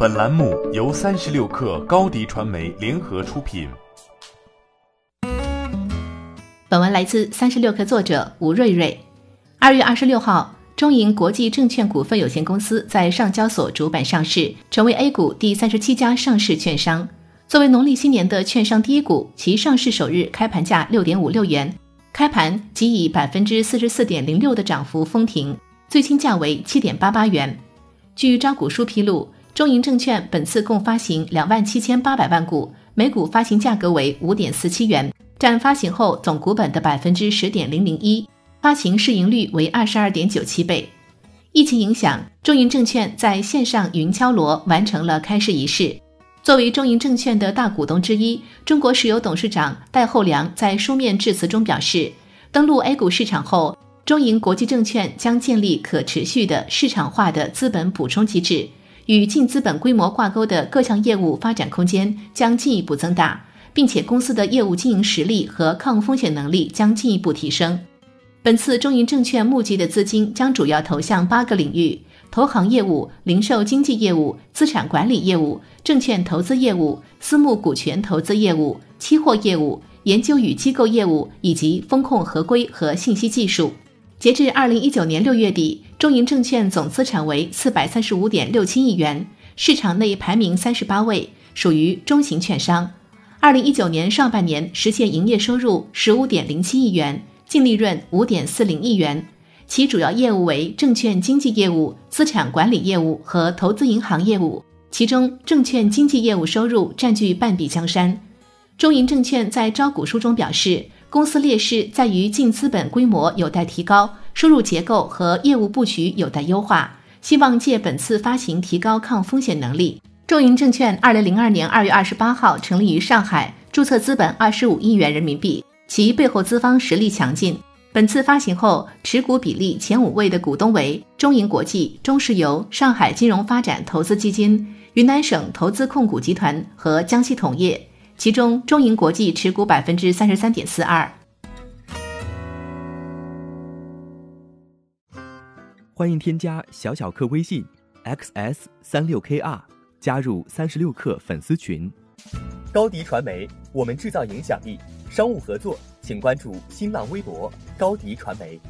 本栏目由三十六氪高低传媒联合出品。本文来自三十六氪作者吴瑞瑞。二月二十六号，中银国际证券股份有限公司在上交所主板上市，成为 A 股第三十七家上市券商。作为农历新年的券商第一股，其上市首日开盘价六点五六元，开盘即以百分之四十四点零六的涨幅封停，最新价为七点八八元。据招股书披露，中银证券本次共发行两万七千八百万股，每股发行价格为五点四七元，占发行后总股本的百分之十点零零一，发行市盈率为二十二点九七倍。疫情影响，中银证券在线上云敲锣完成了开市仪式。作为中银证券的大股东之一，中国石油董事长戴厚良在书面致辞中表示，登陆 A 股市场后。中银国际证券将建立可持续的市场化的资本补充机制，与净资本规模挂钩的各项业务发展空间将进一步增大，并且公司的业务经营实力和抗风险能力将进一步提升。本次中银证券募集的资金将主要投向八个领域：投行业务、零售经纪业务、资产管理业务、证券投资业务、私募股权投资业务、期货业务、研究与机构业务以及风控合规和信息技术。截至二零一九年六月底，中银证券总资产为四百三十五点六七亿元，市场内排名三十八位，属于中型券商。二零一九年上半年实现营业收入十五点零七亿元，净利润五点四零亿元。其主要业务为证券经纪业务、资产管理业务和投资银行业务，其中证券经纪业务收入占据半壁江山。中银证券在招股书中表示。公司劣势在于净资本规模有待提高，收入结构和业务布局有待优化。希望借本次发行提高抗风险能力。中银证券二零零二年二月二十八号成立于上海，注册资本二十五亿元人民币，其背后资方实力强劲。本次发行后，持股比例前五位的股东为中银国际、中石油、上海金融发展投资基金、云南省投资控股集团和江西铜业。其中，中银国际持股百分之三十三点四二。欢迎添加小小客微信 xs 三六 kr，加入三十六氪粉丝群。高迪传媒，我们制造影响力。商务合作，请关注新浪微博高迪传媒。